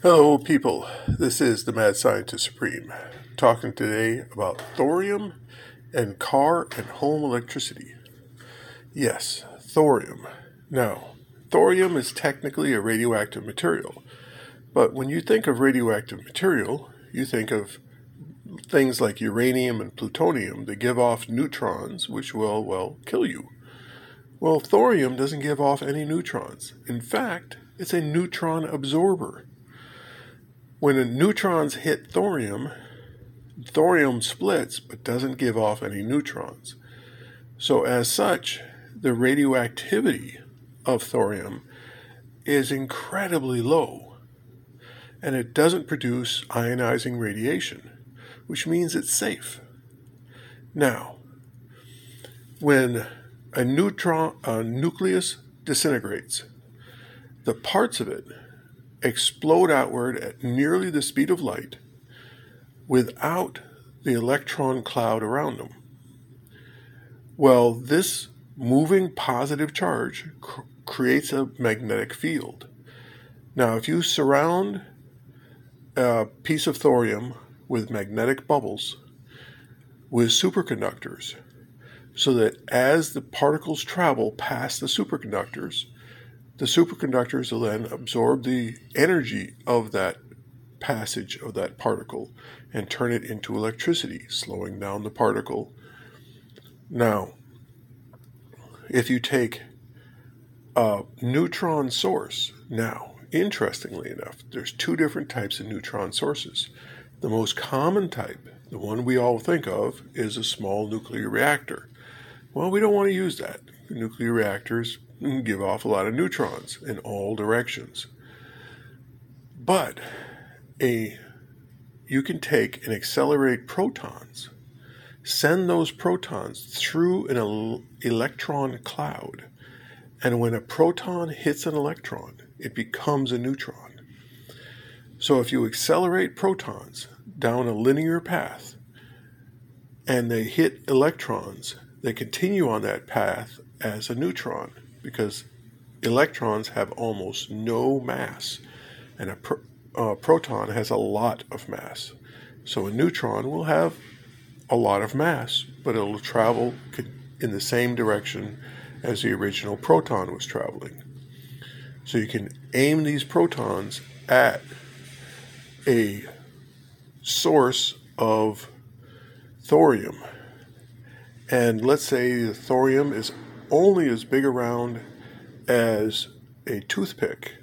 Hello, people. This is the Mad Scientist Supreme, talking today about thorium and car and home electricity. Yes, thorium. Now, thorium is technically a radioactive material, but when you think of radioactive material, you think of things like uranium and plutonium that give off neutrons, which will, well, kill you. Well, thorium doesn't give off any neutrons. In fact, it's a neutron absorber. When neutrons hit thorium, thorium splits but doesn't give off any neutrons. So, as such, the radioactivity of thorium is incredibly low and it doesn't produce ionizing radiation, which means it's safe. Now, when a neutron a nucleus disintegrates, the parts of it explode outward at nearly the speed of light without the electron cloud around them. Well, this moving positive charge cr- creates a magnetic field. Now, if you surround a piece of thorium with magnetic bubbles with superconductors, so that as the particles travel past the superconductors, the superconductors will then absorb the energy of that passage of that particle and turn it into electricity, slowing down the particle. Now, if you take a neutron source, now, interestingly enough, there's two different types of neutron sources. The most common type, the one we all think of, is a small nuclear reactor. Well, we don't want to use that. Nuclear reactors give off a lot of neutrons in all directions. But a you can take and accelerate protons, send those protons through an electron cloud, and when a proton hits an electron, it becomes a neutron. So if you accelerate protons down a linear path and they hit electrons, they continue on that path as a neutron because electrons have almost no mass, and a uh, proton has a lot of mass. So a neutron will have a lot of mass, but it'll travel in the same direction as the original proton was traveling. So you can aim these protons at a source of thorium. And let's say the thorium is only as big around as a toothpick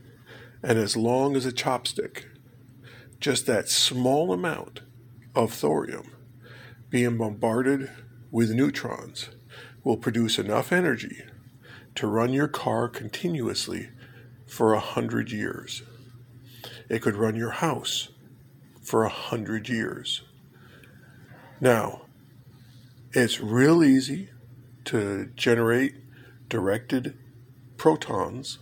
and as long as a chopstick. Just that small amount of thorium being bombarded with neutrons will produce enough energy to run your car continuously for a hundred years. It could run your house for a hundred years. Now, it's real easy to generate directed protons,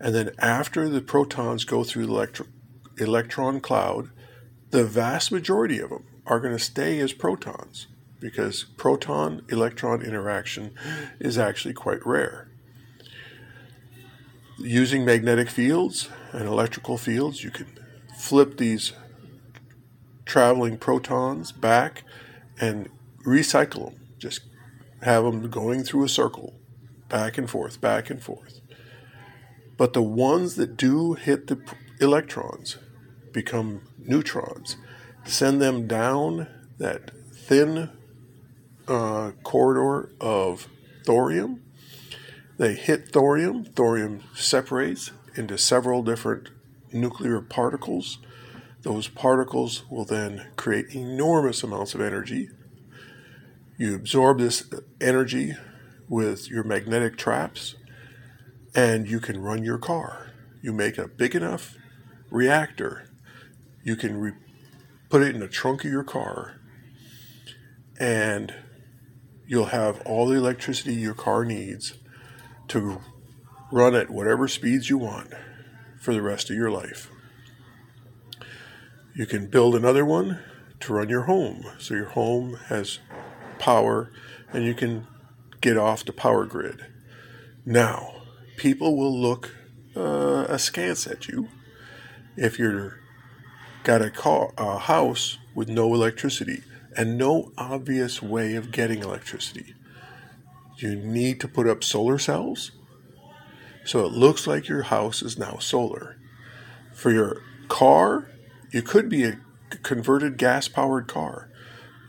and then after the protons go through the electro- electron cloud, the vast majority of them are going to stay as protons because proton electron interaction is actually quite rare. Using magnetic fields and electrical fields, you can flip these traveling protons back and recycle them. Just have them going through a circle, back and forth, back and forth. But the ones that do hit the electrons become neutrons. Send them down that thin uh, corridor of thorium. They hit thorium. Thorium separates into several different nuclear particles. Those particles will then create enormous amounts of energy you absorb this energy with your magnetic traps, and you can run your car. You make a big enough reactor, you can re- put it in the trunk of your car, and you'll have all the electricity your car needs to run at whatever speeds you want for the rest of your life. You can build another one to run your home. So your home has power and you can get off the power grid. Now, people will look uh, askance at you if you're got a car a house with no electricity and no obvious way of getting electricity. You need to put up solar cells so it looks like your house is now solar. For your car, you could be a converted gas powered car.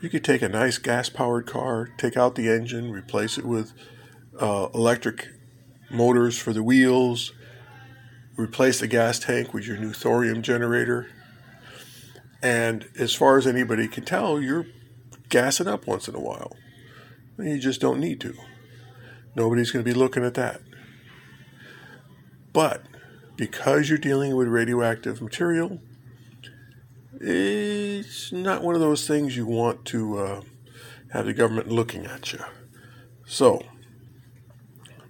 You could take a nice gas powered car, take out the engine, replace it with uh, electric motors for the wheels, replace the gas tank with your new thorium generator. And as far as anybody can tell, you're gassing up once in a while. You just don't need to. Nobody's going to be looking at that. But because you're dealing with radioactive material, it's not one of those things you want to uh, have the government looking at you. So,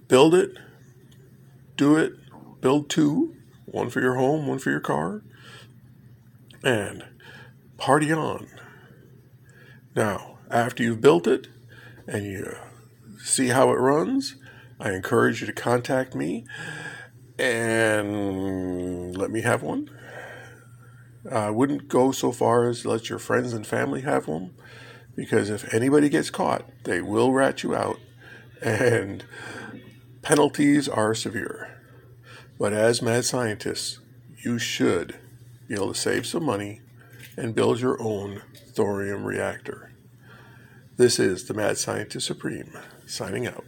build it, do it, build two one for your home, one for your car, and party on. Now, after you've built it and you see how it runs, I encourage you to contact me and let me have one. I wouldn't go so far as let your friends and family have one because if anybody gets caught, they will rat you out and penalties are severe. But as mad scientists, you should be able to save some money and build your own thorium reactor. This is the Mad Scientist Supreme, signing out.